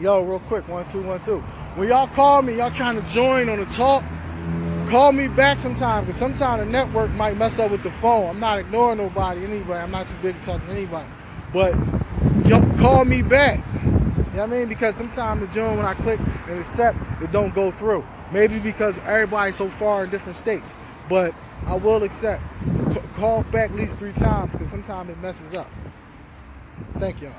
Yo, real quick, one, two, one, two. When y'all call me, y'all trying to join on the talk, call me back sometime, because sometimes the network might mess up with the phone. I'm not ignoring nobody, anybody. I'm not too big to talk to anybody. But y'all call me back. You know what I mean? Because sometimes the join when I click and accept, it don't go through. Maybe because everybody's so far in different states. But I will accept. Call back at least three times because sometimes it messes up. Thank y'all.